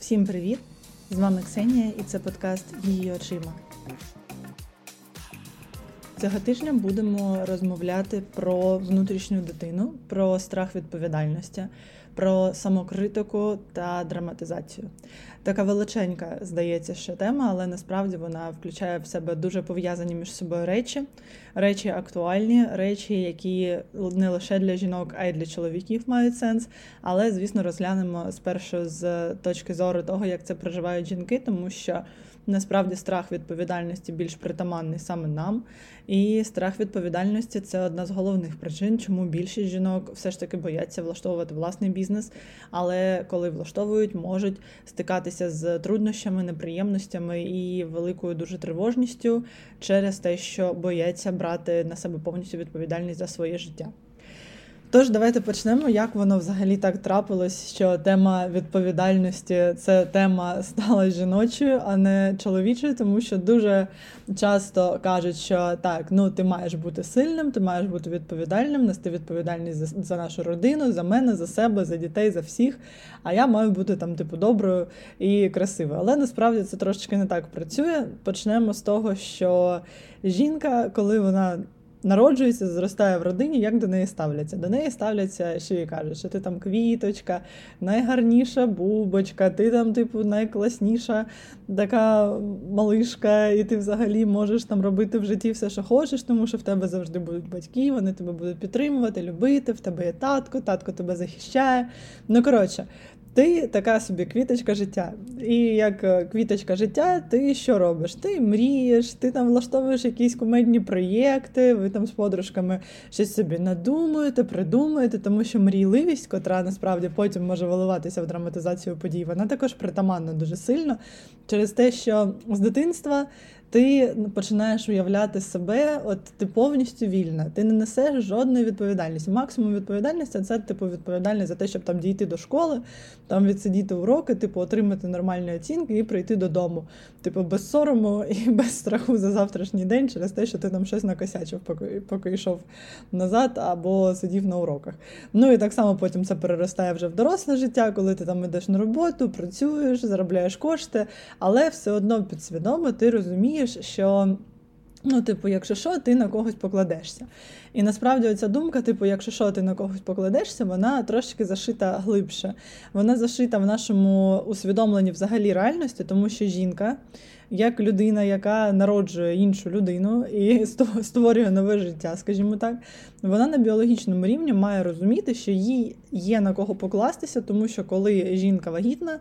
Всім привіт! З вами Ксенія і це подкаст Її очима. Цього тижня будемо розмовляти про внутрішню дитину, про страх відповідальності, про самокритику та драматизацію. Така величенька, здається, ще тема, але насправді вона включає в себе дуже пов'язані між собою речі, речі актуальні, речі, які не лише для жінок, а й для чоловіків мають сенс. Але, звісно, розглянемо спершу з точки зору того, як це проживають жінки, тому що. Насправді страх відповідальності більш притаманний саме нам. І страх відповідальності це одна з головних причин, чому більшість жінок все ж таки бояться влаштовувати власний бізнес, але коли влаштовують, можуть стикатися з труднощами, неприємностями і великою дуже тривожністю через те, що бояться брати на себе повністю відповідальність за своє життя. Тож, давайте почнемо, як воно взагалі так трапилось, що тема відповідальності це тема стала жіночою, а не чоловічою, тому що дуже часто кажуть, що так, ну ти маєш бути сильним, ти маєш бути відповідальним, нести відповідальність за, за нашу родину, за мене, за себе, за дітей, за всіх. А я маю бути там, типу, доброю і красивою. Але насправді це трошечки не так працює. Почнемо з того, що жінка, коли вона народжується, зростає в родині, як до неї ставляться. До неї ставляться, що їй кажуть, що ти там квіточка, найгарніша бубочка, ти там, типу, найкласніша така малишка, і ти взагалі можеш там робити в житті все, що хочеш, тому що в тебе завжди будуть батьки, вони тебе будуть підтримувати, любити, в тебе є татко, татко тебе захищає. Ну, коротше, ти така собі квіточка життя. І як е, квіточка життя, ти що робиш? Ти мрієш, ти там влаштовуєш якісь кумедні проєкти, ви там з подружками щось собі надумуєте, придумуєте, тому що мрійливість, котра насправді потім може виливатися в драматизацію подій, вона також притаманна дуже сильно через те, що з дитинства ти починаєш уявляти себе, от ти повністю вільна. Ти не несеш жодної відповідальності. Максимум відповідальності це типу відповідальність за те, щоб там дійти до школи, там відсидіти уроки, типу отримати нормальні оцінки і прийти додому. Типу, без сорому і без страху за завтрашній день через те, що ти там щось накосячив, поки поки йшов назад або сидів на уроках. Ну і так само потім це переростає вже в доросле життя, коли ти там йдеш на роботу, працюєш, заробляєш кошти, але все одно підсвідомо ти розумієш розумієш, що. Ну, типу, якщо що, ти на когось покладешся. І насправді ця думка, типу, якщо що, ти на когось покладешся, вона трошки зашита глибше. Вона зашита в нашому усвідомленні взагалі реальності, тому що жінка як людина, яка народжує іншу людину і створює нове життя, скажімо так, вона на біологічному рівні має розуміти, що їй є на кого покластися, тому що коли жінка вагітна,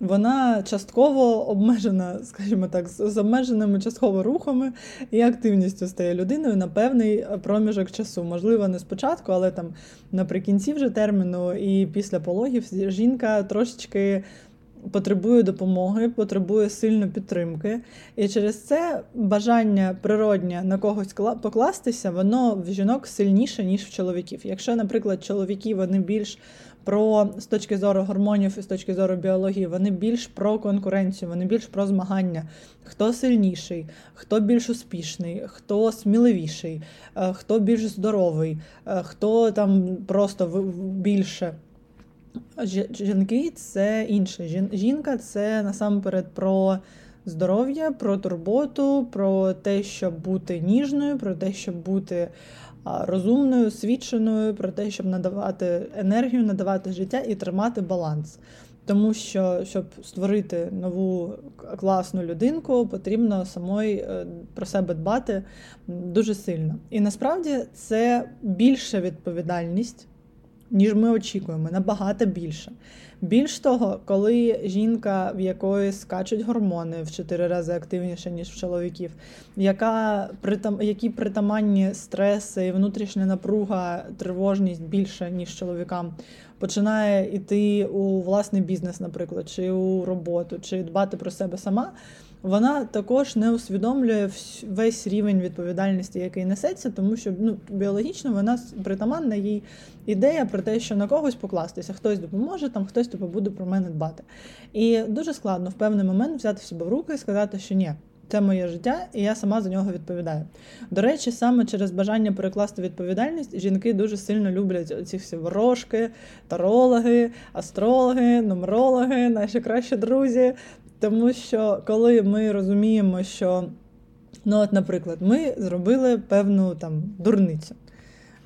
вона частково обмежена, скажімо так, з обмеженими частково рухами і активністю стає людиною на певний проміжок часу. Можливо, не спочатку, але там наприкінці вже терміну і після пологів жінка трошечки потребує допомоги, потребує сильно підтримки. І через це бажання природнє на когось покластися, воно в жінок сильніше, ніж в чоловіків. Якщо, наприклад, чоловіки вони більш про з точки зору гормонів і з точки зору біології, вони більш про конкуренцію, вони більш про змагання. Хто сильніший, хто більш успішний, хто сміливіший, е, хто більш здоровий, е, хто там просто більше. Жінки це інше. Жінка це насамперед про здоров'я, про турботу, про те, щоб бути ніжною, про те, щоб бути розумною, освіченою, про те, щоб надавати енергію, надавати життя і тримати баланс. Тому що, щоб створити нову класну людинку, потрібно самої е, про себе дбати дуже сильно. І насправді це більша відповідальність ніж ми очікуємо, набагато більше. Більш того, коли жінка, в якої скачуть гормони в чотири рази активніше, ніж в чоловіків, яка які притаманні стреси внутрішня напруга, тривожність більше, ніж чоловікам, починає йти у власний бізнес, наприклад, чи у роботу, чи дбати про себе сама вона також не усвідомлює весь рівень відповідальності, який несеться, тому що ну, біологічно вона притаманна їй ідея про те, що на когось покластися, хтось допоможе, там хтось типу, буде про мене дбати. І дуже складно в певний момент взяти себе в руки і сказати, що ні. це моє життя, і я сама за нього відповідаю. До речі, саме через бажання перекласти відповідальність жінки дуже сильно люблять ці всі ворожки, тарологи, астрологи, нумерологи, наші кращі друзі. Тому що коли ми розуміємо, що, ну, от, наприклад, ми зробили певну там дурницю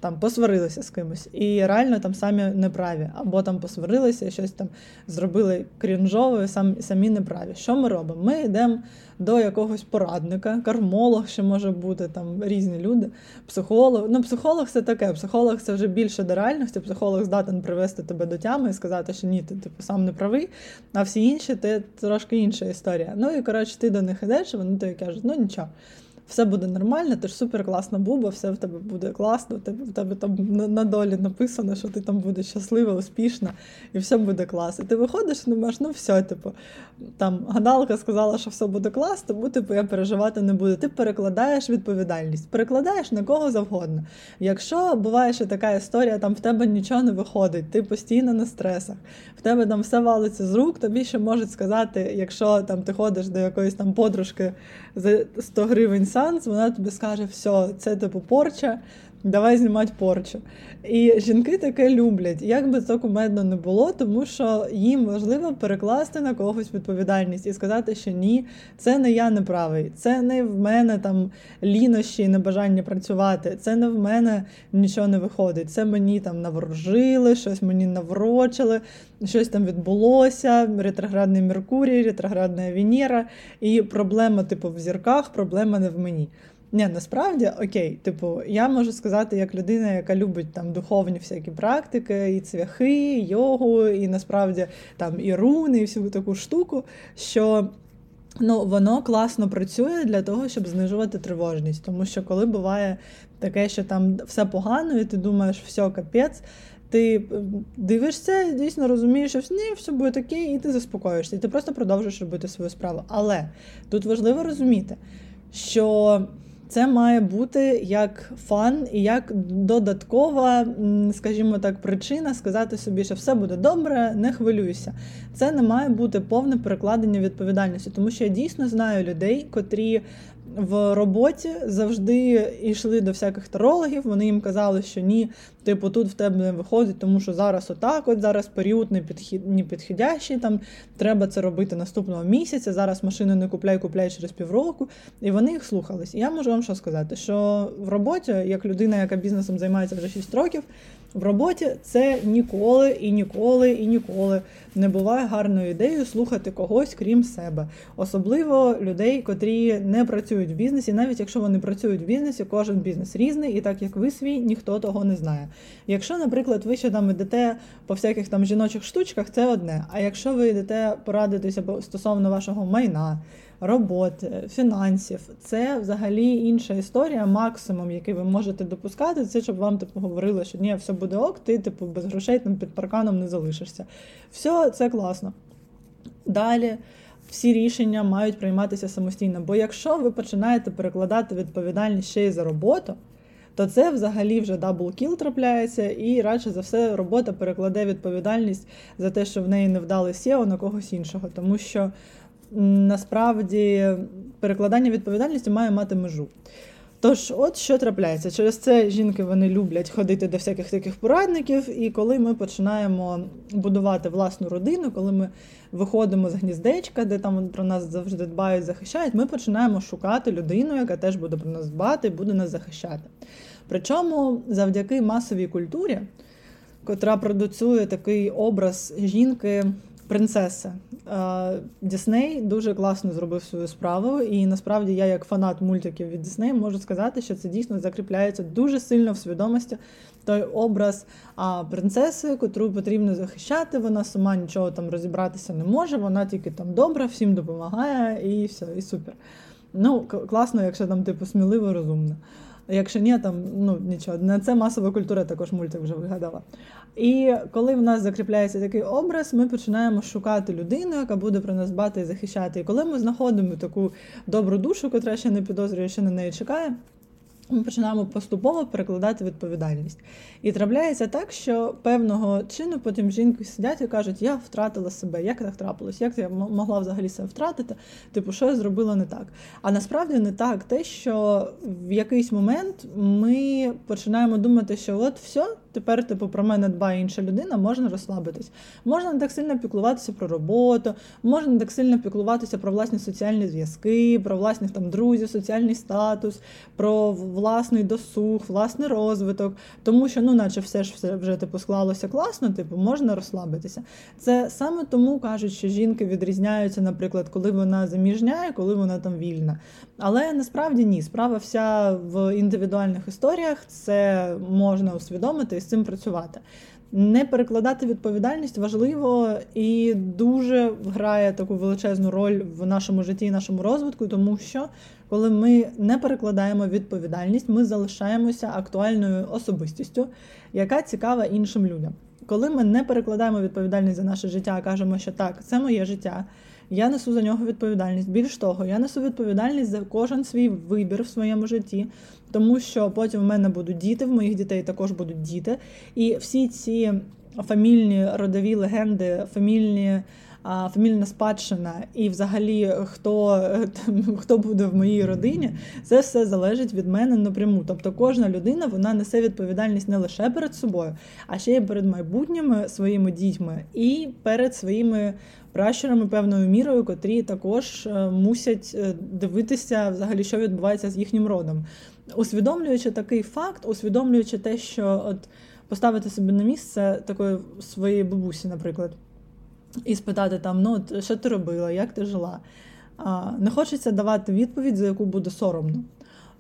там посварилися з кимось, і реально там самі неправі, або там посварилися, щось там зробили крінжове, сам, самі неправі. Що ми робимо? Ми йдемо до якогось порадника, кармолог ще може бути, там різні люди, психолог. Ну, психолог це таке, психолог це вже більше до реальності. Психолог здатен привести тебе до тями і сказати, що ні, ти типу сам не правий, а всі інші це трошки інша історія. Ну і коротше, ти до них ідеш, і вони тобі кажуть, ну нічого все буде нормально, ти ж супер класна буба, все в тебе буде класно, в тебе там на долі написано, що ти там будеш щаслива, успішна, і все буде клас. І ти виходиш і думаєш, ну все, типу, там гадалка сказала, що все буде клас, тому типу, я переживати не буду. Ти перекладаєш відповідальність, перекладаєш на кого завгодно. Якщо буває ще така історія, там в тебе нічого не виходить, ти постійно на стресах, в тебе там все валиться з рук, тобі ще можуть сказати, якщо там ти ходиш до якоїсь там подружки за 100 гривень сеанс, вона тобі скаже, все, це типу порча, давай знімати порчу. І жінки таке люблять, як би це кумедно не було, тому що їм важливо перекласти на когось відповідальність і сказати, що ні, це не я не правий, це не в мене там лінощі і небажання працювати, це не в мене нічого не виходить. Це мені там наворожили, щось мені наврочили, щось там відбулося, ретроградний Меркурій, ретроградна Венера, і проблема, типу, в зірках, проблема не в мені. Ні, насправді окей, типу, я можу сказати, як людина, яка любить там духовні всякі практики, і цвяхи, і йогу, і насправді там і руни, і всю таку штуку, що ну, воно класно працює для того, щоб знижувати тривожність. Тому що коли буває таке, що там все погано, і ти думаєш, все капець. Ти дивишся дійсно розумієш, що ні, все буде окей, і ти заспокоїшся, і ти просто продовжуєш робити свою справу. Але тут важливо розуміти, що це має бути як фан і як додаткова, скажімо так, причина сказати собі, що все буде добре, не хвилюйся. Це не має бути повне перекладення відповідальності, тому що я дійсно знаю людей, котрі в роботі завжди йшли до всяких тарологів. Вони їм казали, що ні, типу, тут в тебе не виходить, тому що зараз отак, от зараз період не підхід, не там треба це робити наступного місяця. Зараз машину не купляй, купляй через півроку. І вони їх слухались. І я можу вам що сказати, що в роботі, як людина, яка бізнесом займається вже 6 років, в роботі це ніколи і ніколи і ніколи не буває гарною ідеєю слухати когось крім себе, особливо людей, котрі не працюють в бізнесі, навіть якщо вони працюють в бізнесі, кожен бізнес різний, і так як ви свій, ніхто того не знає. Якщо, наприклад, ви ще там йдете по всяких там жіночих штучках, це одне. А якщо ви йдете порадитися стосовно вашого майна, роботи, фінансів. Це взагалі інша історія. Максимум, який ви можете допускати, це щоб вам типу говорили, що ні, все буде ок, ти типу без грошей там під парканом не залишишся. Все це класно. Далі. Всі рішення мають прийматися самостійно. Бо якщо ви починаєте перекладати відповідальність ще й за роботу, то це взагалі вже double kill трапляється, і радше за все робота перекладе відповідальність за те, що в неї не вдалося, на когось іншого. Тому що насправді перекладання відповідальності має мати межу. Тож, от що трапляється. Через це жінки вони люблять ходити до всяких таких порадників, і коли ми починаємо будувати власну родину, коли ми виходимо з гніздечка, де там про нас завжди дбають, захищають, ми починаємо шукати людину, яка теж буде про нас дбати буде нас захищати. Причому завдяки масовій культурі, котра продуцює такий образ жінки принцеса. Дісней дуже класно зробив свою справу, і насправді я, як фанат мультиків від Дісней, можу сказати, що це дійсно закріпляється дуже сильно в свідомості. Той образ принцеси, котру потрібно захищати, вона сама нічого там розібратися не може, вона тільки там добра, всім допомагає, і все, і супер. Ну, класно, якщо там типу сміливо, розумно. Якщо ні, там ну нічого. На це масова культура також мультик вже вигадала. І коли в нас закріпляється такий образ, ми починаємо шукати людину, яка буде про нас дбати і захищати. І коли ми знаходимо таку добру душу, котра ще не підозрює, що на неї чекає. Ми починаємо поступово перекладати відповідальність. І трапляється так, що певного чину потім жінки сидять і кажуть, я втратила себе, як так трапилось, як я могла взагалі себе втратити, типу, що я зробила не так. А насправді не так те, що в якийсь момент ми починаємо думати, що от все, тепер типу, про мене дбає інша людина, можна розслабитись. Можна не так сильно піклуватися про роботу, можна не так сильно піклуватися про власні соціальні зв'язки, про власних там друзів, соціальний статус, про власний досуг, власний розвиток, тому що, ну, наче все ж все вже типу склалося класно, типу, можна розслабитися. Це саме тому кажуть, що жінки відрізняються, наприклад, коли вона заміжня і коли вона там вільна. Але насправді ні, справа вся в індивідуальних історіях, це можна усвідомити з цим працювати. Не перекладати відповідальність важливо і дуже грає таку величезну роль в нашому житті і нашому розвитку, тому що коли ми не перекладаємо відповідальність, ми залишаємося актуальною особистістю, яка цікава іншим людям. Коли ми не перекладаємо відповідальність за наше життя, а кажемо, що так, це моє життя, я несу за нього відповідальність. Більш того, я несу відповідальність за кожен свій вибір в своєму житті, тому що потім в мене будуть діти, в моїх дітей також будуть діти. І всі ці фамільні родові легенди, фамільні фамільна спадщина і, взагалі, хто хто буде в моїй родині, це все залежить від мене напряму. Тобто, кожна людина вона несе відповідальність не лише перед собою, а ще й перед майбутніми своїми дітьми і перед своїми. Пращурами певною мірою, котрі також е, мусять е, дивитися, взагалі, що відбувається з їхнім родом, усвідомлюючи такий факт, усвідомлюючи те, що от поставити собі на місце такої своєї бабусі, наприклад і спитати там, ну що ти робила, як ти жила. Не хочеться давати відповідь, за яку буде соромно.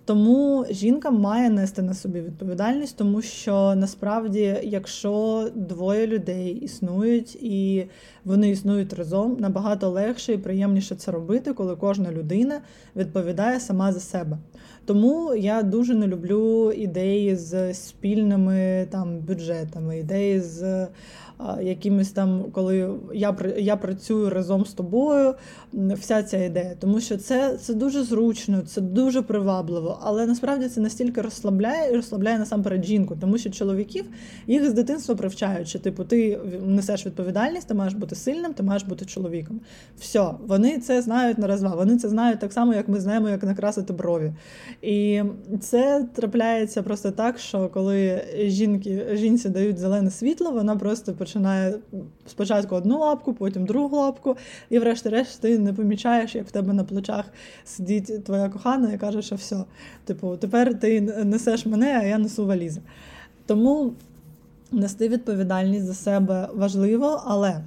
Тому жінка має нести на собі відповідальність, тому що насправді, якщо двоє людей існують і вони існують разом, набагато легше і приємніше це робити, коли кожна людина відповідає сама за себе. Тому я дуже не люблю ідеї з спільними там бюджетами, ідеї з якимось там, коли я я працюю разом з тобою, вся ця ідея. Тому що це це дуже зручно, це дуже привабливо, але насправді це настільки розслабляє і розслабляє насамперед жінку, тому що чоловіків їх з дитинства привчають, що типу ти несеш відповідальність, ти маєш бути сильним, ти маєш бути чоловіком. Все, вони це знають на раз-два. Вони це знають так само, як ми знаємо, як накрасити брові. І це трапляється просто так, що коли жінки жінці дають зелене світло, вона просто починає спочатку одну лапку, потім другу лапку, і, врешті-решт, ти не помічаєш, як в тебе на плечах сидить твоя кохана і каже, що все, типу, тепер ти несеш мене, а я несу валізи. Тому нести відповідальність за себе важливо, але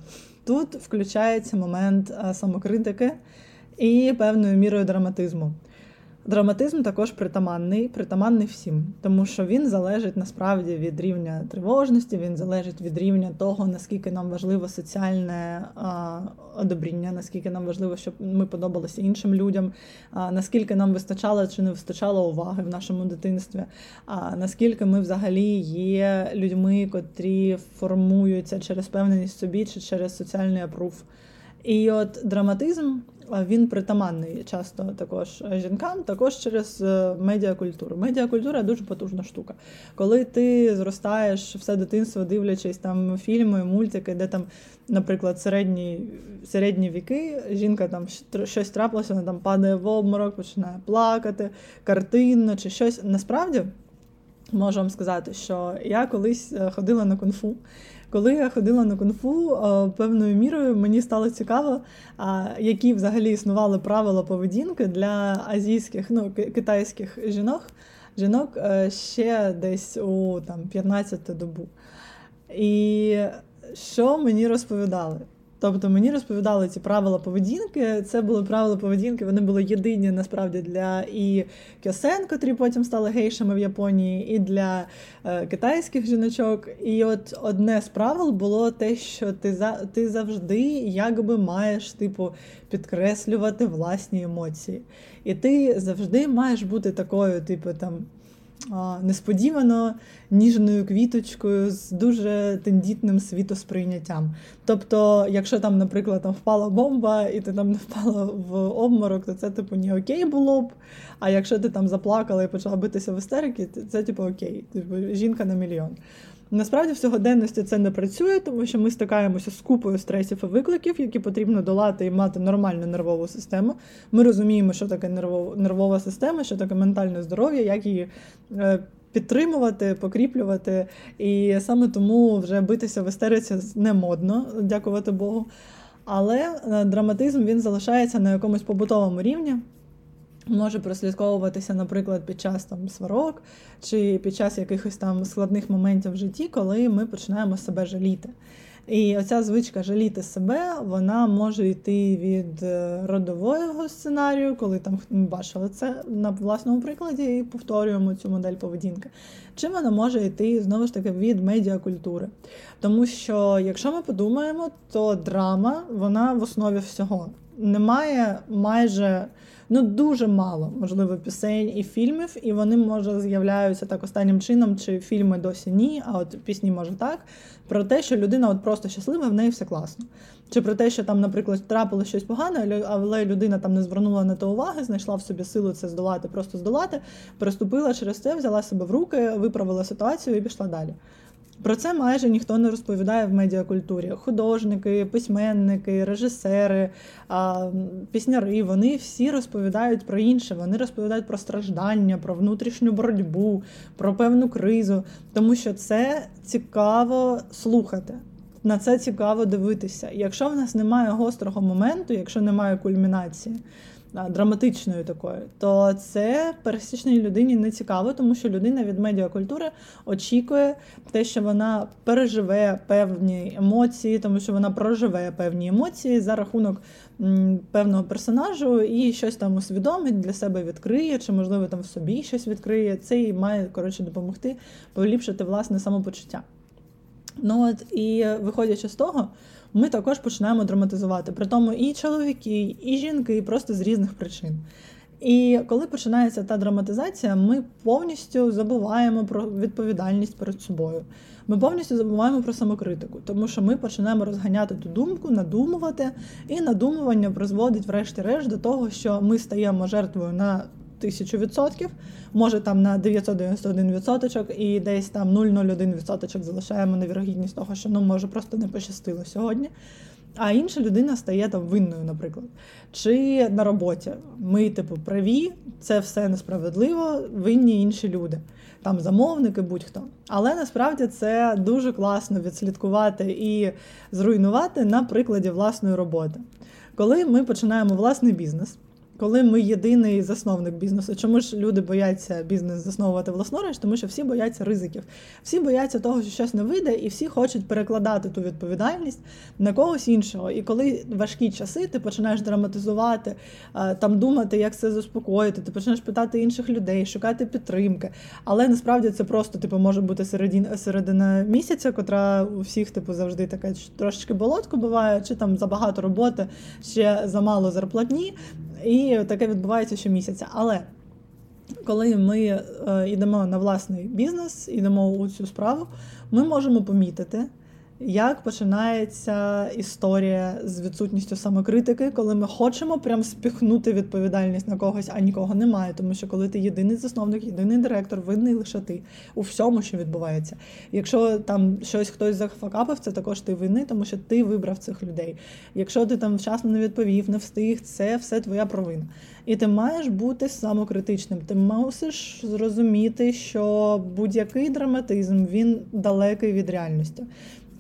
тут включається момент самокритики і певною мірою драматизму. Драматизм також притаманний, притаманний всім, тому що він залежить насправді від рівня тривожності, він залежить від рівня того, наскільки нам важливо соціальне а, одобріння, наскільки нам важливо, щоб ми подобалися іншим людям, а, наскільки нам вистачало чи не вистачало уваги в нашому дитинстві, а наскільки ми взагалі є людьми, котрі формуються через певненість собі чи через соціальний апрув. І от драматизм він притаманний часто також жінкам, також через е, медіакультуру. Медіакультура дуже потужна штука. Коли ти зростаєш все дитинство, дивлячись там фільми, мультики, де там, наприклад, середні середні віки, жінка там щось трапилося, вона там падає в обморок, починає плакати, картинно чи щось. Насправді можу вам сказати, що я колись е, ходила на кунг-фу, коли я ходила на кунг-фу, е, певною мірою мені стало цікаво, які взагалі існували правила поведінки для азійських, ну китайських жінок, жінок е, ще десь у там 15 добу. І що мені розповідали? Тобто мені розповідали ці правила поведінки. Це були правила поведінки, вони були єдині насправді для і кьосен, котрі потім стали гейшами в Японії, і для е, китайських жіночок. І от одне з правил було те, що ти за ти завжди якби маєш типу підкреслювати власні емоції. І ти завжди маєш бути такою, типу там несподівано ніжною квіточкою з дуже тендітним світосприйняттям. Тобто, якщо там, наприклад, там впала бомба, і ти там не впала в обморок, то це типу не окей було б. А якщо ти там заплакала і почала битися в істерики, це типу окей, типу жінка на мільйон. Насправді в сьогоденності це не працює, тому що ми стикаємося з купою стресів і викликів, які потрібно долати і мати нормальну нервову систему. Ми розуміємо, що таке нервова система, що таке ментальне здоров'я, як її е, підтримувати, покріплювати. І саме тому вже битися в істериці не модно, дякувати Богу. Але е, драматизм він залишається на якомусь побутовому рівні може прослідковуватися, наприклад, під час там сварок чи під час якихось там складних моментів в житті, коли ми починаємо себе жаліти. І оця звичка жаліти себе, вона може йти від е, родового сценарію, коли там бачили це на власному прикладі і повторюємо цю модель поведінки. Чи вона може йти знову ж таки від медіакультури? Тому що, якщо ми подумаємо, то драма вона в основі всього немає майже ну дуже мало, можливо, пісень і фільмів, і вони може з'являються так останнім чином, чи фільми досі ні, а от пісні може так. Про те, що людина от просто щаслива, в неї все класно. Чи про те, що там, наприклад, трапило щось погане, але людина там не звернула на то уваги, знайшла в собі силу це здолати, просто здолати, переступила через це, взяла себе в руки, виправила ситуацію і пішла далі. Про це майже ніхто не розповідає в медіакультурі. Художники, письменники, режисери, пісняри вони всі розповідають про інше. Вони розповідають про страждання, про внутрішню боротьбу, про певну кризу, тому що це цікаво слухати. На це цікаво дивитися. Якщо в нас немає гострого моменту, якщо немає кульмінації, драматичною такою, то це пересічній людині не цікаво, тому що людина від медіакультури очікує те, що вона переживе певні емоції, тому що вона проживе певні емоції за рахунок певного персонажу і щось там усвідомить для себе відкриє, чи, можливо, там в собі щось відкриє. Це і має коротше допомогти поліпшити власне самопочуття. Ну от і виходячи з того ми також починаємо драматизувати. При тому і чоловіки, і жінки, і просто з різних причин. І коли починається та драматизація, ми повністю забуваємо про відповідальність перед собою. Ми повністю забуваємо про самокритику, тому що ми починаємо розганяти ту думку, надумувати, і надумування призводить, врешті-решт, до того, що ми стаємо жертвою на тисячу відсотків, може там на 991 відсоточок, і десь там 0,01 відсоточок залишаємо невірогідність того, що ну може просто не пощастило сьогодні. А інша людина стає там винною, наприклад. Чи на роботі ми, типу, праві, це все несправедливо, винні інші люди, там замовники, будь-хто. Але насправді це дуже класно відслідкувати і зруйнувати на прикладі власної роботи. Коли ми починаємо власний бізнес. Коли ми єдиний засновник бізнесу, чому ж люди бояться бізнес засновувати власноруч? Тому що всі бояться ризиків, всі бояться того, що щось не вийде, і всі хочуть перекладати ту відповідальність на когось іншого. І коли важкі часи, ти починаєш драматизувати, там думати, як це заспокоїти, ти починаєш питати інших людей, шукати підтримки. Але насправді це просто типу може бути середина, середина місяця, котра у всіх типу завжди така трошечки болотко буває, чи там забагато роботи, ще замало зарплатні. І таке відбувається щомісяця. Але коли ми е, йдемо на власний бізнес, йдемо у цю справу, ми можемо помітити як починається історія з відсутністю самокритики, коли ми хочемо прям спіхнути відповідальність на когось, а нікого немає. Тому що коли ти єдиний засновник, єдиний директор, винний лише ти у всьому, що відбувається. Якщо там щось хтось зафакапив, це також ти винний, тому що ти вибрав цих людей. Якщо ти там вчасно не відповів, не встиг, це все твоя провина. І ти маєш бути самокритичним. Ти мусиш зрозуміти, що будь-який драматизм він далекий від реальності.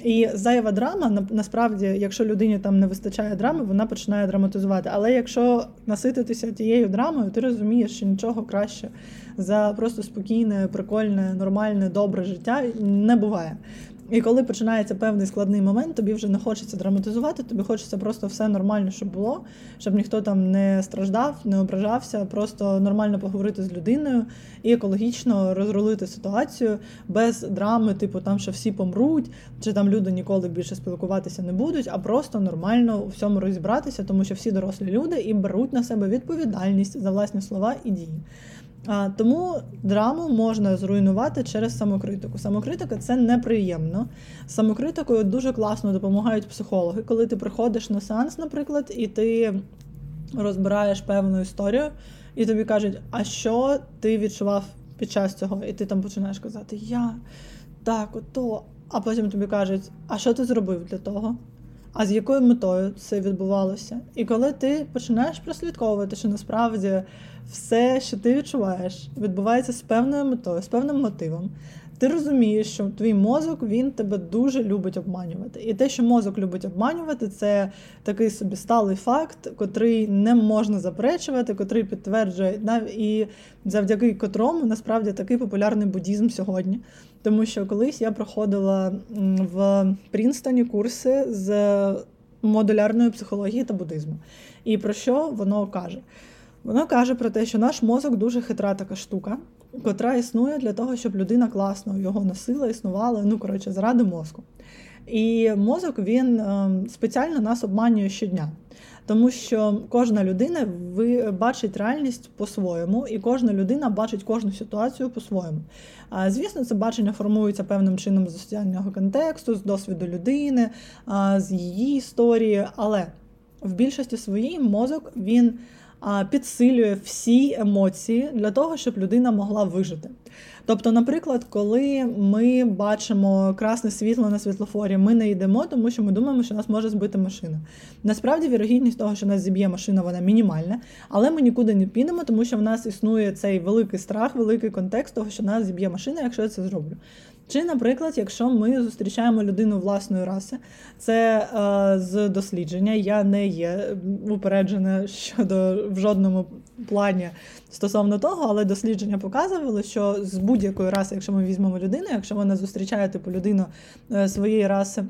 І зайва драма насправді, якщо людині там не вистачає драми, вона починає драматизувати. Але якщо насититися тією драмою, ти розумієш, що нічого краще за просто спокійне, прикольне, нормальне, добре життя не буває. І коли починається певний складний момент, тобі вже не хочеться драматизувати, тобі хочеться просто все нормально, щоб було, щоб ніхто там не страждав, не ображався, просто нормально поговорити з людиною і екологічно розрулити ситуацію без драми, типу там, що всі помруть, чи там люди ніколи більше спілкуватися не будуть, а просто нормально у всьому розібратися, тому що всі дорослі люди і беруть на себе відповідальність за власні слова і дії. А, Тому драму можна зруйнувати через самокритику. Самокритика це неприємно. Самокритикою дуже класно допомагають психологи. Коли ти приходиш на сеанс, наприклад, і ти розбираєш певну історію, і тобі кажуть, а що ти відчував під час цього? І ти там починаєш казати Я так, ото. А потім тобі кажуть, а що ти зробив для того? А з якою метою це відбувалося? І коли ти починаєш прослідковувати, що насправді все, що ти відчуваєш, відбувається з певною метою, з певним мотивом, ти розумієш, що твій мозок він тебе дуже любить обманювати. І те, що мозок любить обманювати, це такий собі сталий факт, котрий не можна заперечувати, котрий підтверджує і завдяки котрому насправді такий популярний буддізм сьогодні. Тому що колись я проходила в Прінстоні курси з модулярної психології та буддизму. І про що воно каже? Воно каже про те, що наш мозок дуже хитра така штука, котра існує для того, щоб людина класно його носила, існувала, ну коротше, заради мозку. І мозок він ем, спеціально нас обманює щодня. Тому що кожна людина бачить реальність по-своєму, і кожна людина бачить кожну ситуацію по-своєму. Звісно, це бачення формується певним чином з соціального контексту, з досвіду людини, з її історії. Але в більшості своїй мозок він підсилює всі емоції для того, щоб людина могла вижити. Тобто, наприклад, коли ми бачимо красне світло на світлофорі, ми не йдемо, тому що ми думаємо, що нас може збити машина. Насправді, вірогідність того, що нас зіб'є машина, вона мінімальна, але ми нікуди не підемо, тому що в нас існує цей великий страх, великий контекст того, що нас зіб'є машина, якщо я це зроблю. Чи, наприклад, якщо ми зустрічаємо людину власної раси, це е, з дослідження. Я не є упереджена щодо в жодному плані стосовно того, але дослідження показували, що з будь-якої раси, якщо ми візьмемо людину, якщо вона зустрічає типу людину е, своєї раси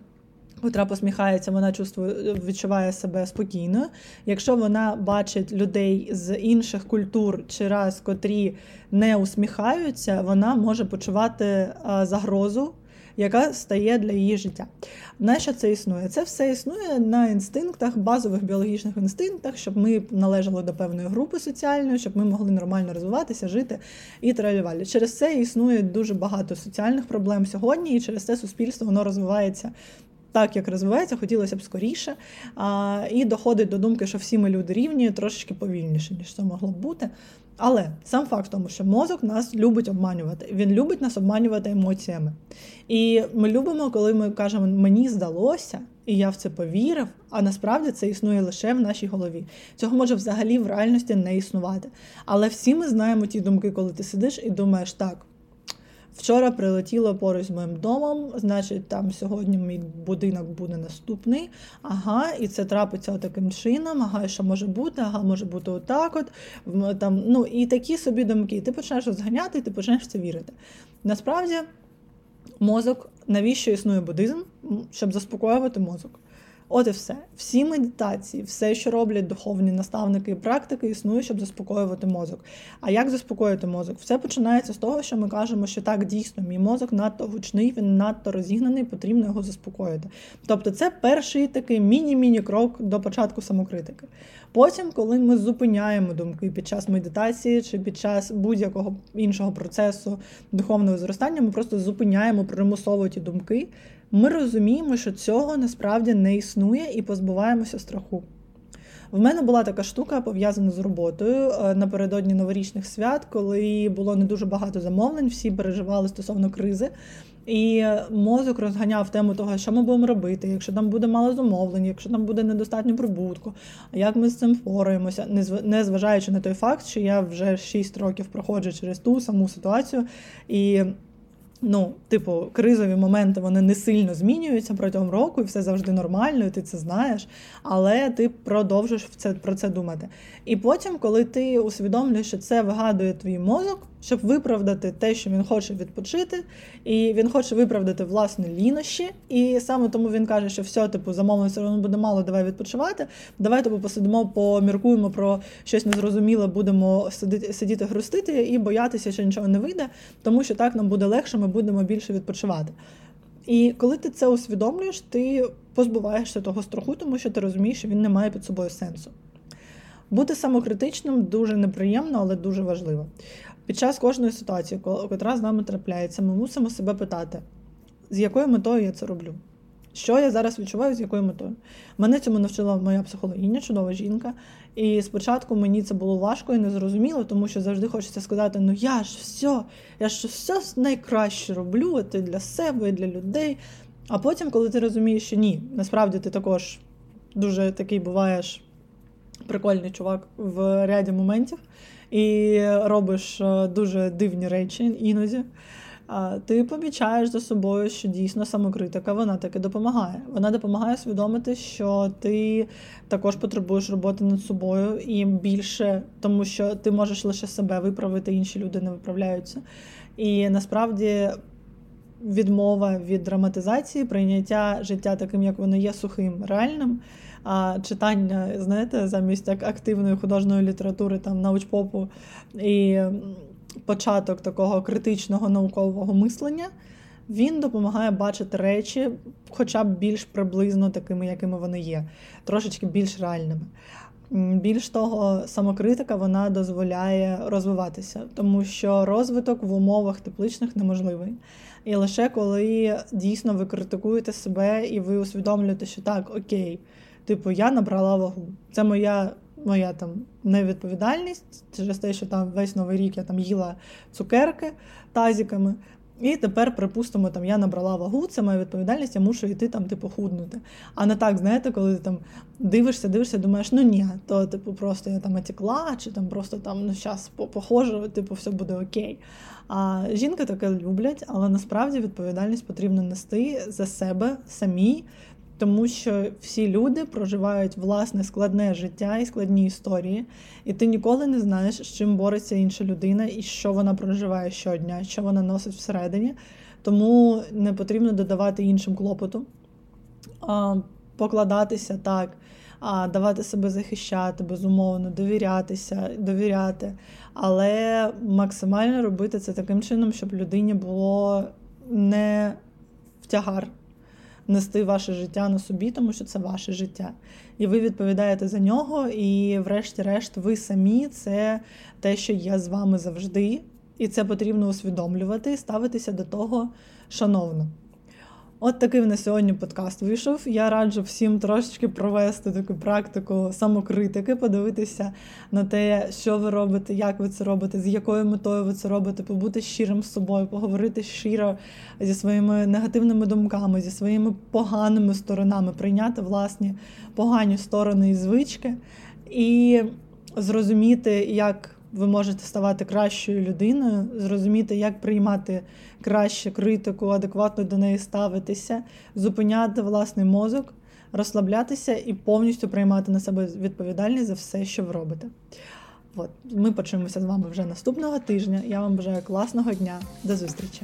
котра посміхається, вона чувствує, відчуває себе спокійною. Якщо вона бачить людей з інших культур чи раз, котрі не усміхаються, вона може почувати загрозу. Яка стає для її життя. На що це існує? Це все існує на інстинктах, базових біологічних інстинктах, щоб ми належали до певної групи соціальної, щоб ми могли нормально розвиватися, жити і тралювалі. Через це існує дуже багато соціальних проблем сьогодні, і через це суспільство воно розвивається так, як розвивається, хотілося б скоріше. А, І доходить до думки, що всі ми люди рівні, трошечки повільніше, ніж це могло б бути. Але сам факт в тому, що мозок нас любить обманювати. Він любить нас обманювати емоціями. І ми любимо, коли ми кажемо, мені здалося, і я в це повірив, а насправді це існує лише в нашій голові. Цього може взагалі в реальності не існувати. Але всі ми знаємо ті думки, коли ти сидиш і думаєш, так, Вчора прилетіло поруч з моїм домом, значить, там сьогодні мій будинок буде наступний. Ага, і це трапиться таким чином. Ага, що може бути, ага, може бути отак. от. Там, ну, І такі собі думки. Ти почнеш розганяти, ти почнеш це вірити. Насправді, мозок, навіщо існує буддизм? Щоб заспокоювати мозок. От і все. Всі медитації, все, що роблять духовні наставники і практики, існує, щоб заспокоювати мозок. А як заспокоїти мозок? Все починається з того, що ми кажемо, що так дійсно мій мозок надто гучний, він надто розігнаний, потрібно його заспокоїти. Тобто, це перший такий міні-міні крок до початку самокритики. Потім, коли ми зупиняємо думки під час медитації чи під час будь-якого іншого процесу духовного зростання, ми просто зупиняємо примусово ті думки ми розуміємо, що цього насправді не існує і позбуваємося страху. В мене була така штука пов'язана з роботою е, напередодні новорічних свят, коли було не дуже багато замовлень, всі переживали стосовно кризи. І мозок розганяв тему того, що ми будемо робити, якщо там буде мало замовлень, якщо там буде недостатньо прибутку, як ми з цим впораємося, не зважаючи на той факт, що я вже 6 років проходжу через ту саму ситуацію. І Ну, типу, кризові моменти вони не сильно змінюються протягом року, і все завжди нормально, і ти це знаєш, але ти продовжуєш це, про це думати. І потім, коли ти усвідомлюєш, що це вигадує твій мозок, щоб виправдати те, що він хоче відпочити, і він хоче виправдати власне лінощі. І саме тому він каже, що все, типу, замовлення все одно буде мало, давай відпочивати. Давай тобі посидимо, поміркуємо про щось незрозуміле, будемо сидіти, сидіти грустити і боятися, що нічого не вийде, тому що так нам буде легше, ми будемо більше відпочивати. І коли ти це усвідомлюєш, ти позбуваєшся того страху, тому що ти розумієш, що він не має під собою сенсу. Бути самокритичним дуже неприємно, але дуже важливо. Під час кожної ситуації, котра з нами трапляється, ми мусимо себе питати, з якою метою я це роблю. Що я зараз відчуваю, з якою метою? Мене цьому навчила моя психологиня, чудова жінка. І спочатку мені це було важко і незрозуміло, тому що завжди хочеться сказати: ну я ж все, я ж все найкраще роблю, і для себе, і для людей. А потім, коли ти розумієш, що ні, насправді ти також дуже такий буваєш прикольний чувак в ряді моментів і робиш е, дуже дивні речі іноді ти помічаєш за собою, що дійсно самокритика вона таки допомагає. Вона допомагає усвідомити, що ти також потребуєш роботи над собою і більше, тому що ти можеш лише себе виправити, інші люди не виправляються. І насправді. Відмова від драматизації, прийняття життя таким, як воно є, сухим, реальним, а читання, знаєте, замість активної художньої літератури, там научпопу і початок такого критичного наукового мислення, він допомагає бачити речі, хоча б більш приблизно такими, якими вони є, трошечки більш реальними. Більш того, самокритика вона дозволяє розвиватися, тому що розвиток в умовах тепличних неможливий. І лише коли дійсно ви критикуєте себе і ви усвідомлюєте, що так, окей, типу, я набрала вагу. Це моя моя там невідповідальність через те, що там весь новий рік я там їла цукерки тазиками. І тепер, припустимо, там я набрала вагу, це моя відповідальність, я мушу йти там, типу, худнути. А не так, знаєте, коли ти там дивишся, дивишся, думаєш, ну ні, то типу просто я там отекла, чи там просто там ну зараз похоже, типу, все буде окей. А жінки таке люблять, але насправді відповідальність потрібно нести за себе самій, тому що всі люди проживають власне складне життя і складні історії, і ти ніколи не знаєш, з чим бореться інша людина і що вона проживає щодня, що вона носить всередині. Тому не потрібно додавати іншим клопоту, покладатися так, давати себе захищати, безумовно, довірятися, довіряти, але максимально робити це таким чином, щоб людині було не в тягар нести ваше життя на собі, тому що це ваше життя. І ви відповідаєте за нього, і, врешті-решт, ви самі це те, що є з вами завжди, і це потрібно усвідомлювати і ставитися до того шановно. От такий в нас сьогодні подкаст вийшов. Я раджу всім трошечки провести таку практику самокритики, подивитися на те, що ви робите, як ви це робите, з якою метою ви це робите, побути щирим з собою, поговорити щиро зі своїми негативними думками, зі своїми поганими сторонами, прийняти власні погані сторони і звички і зрозуміти, як ви можете ставати кращою людиною, зрозуміти, як приймати краще критику, адекватно до неї ставитися, зупиняти власний мозок, розслаблятися і повністю приймати на себе відповідальність за все, що ви робите. От, Ми почуємося з вами вже наступного тижня. Я вам бажаю класного дня. До зустрічі!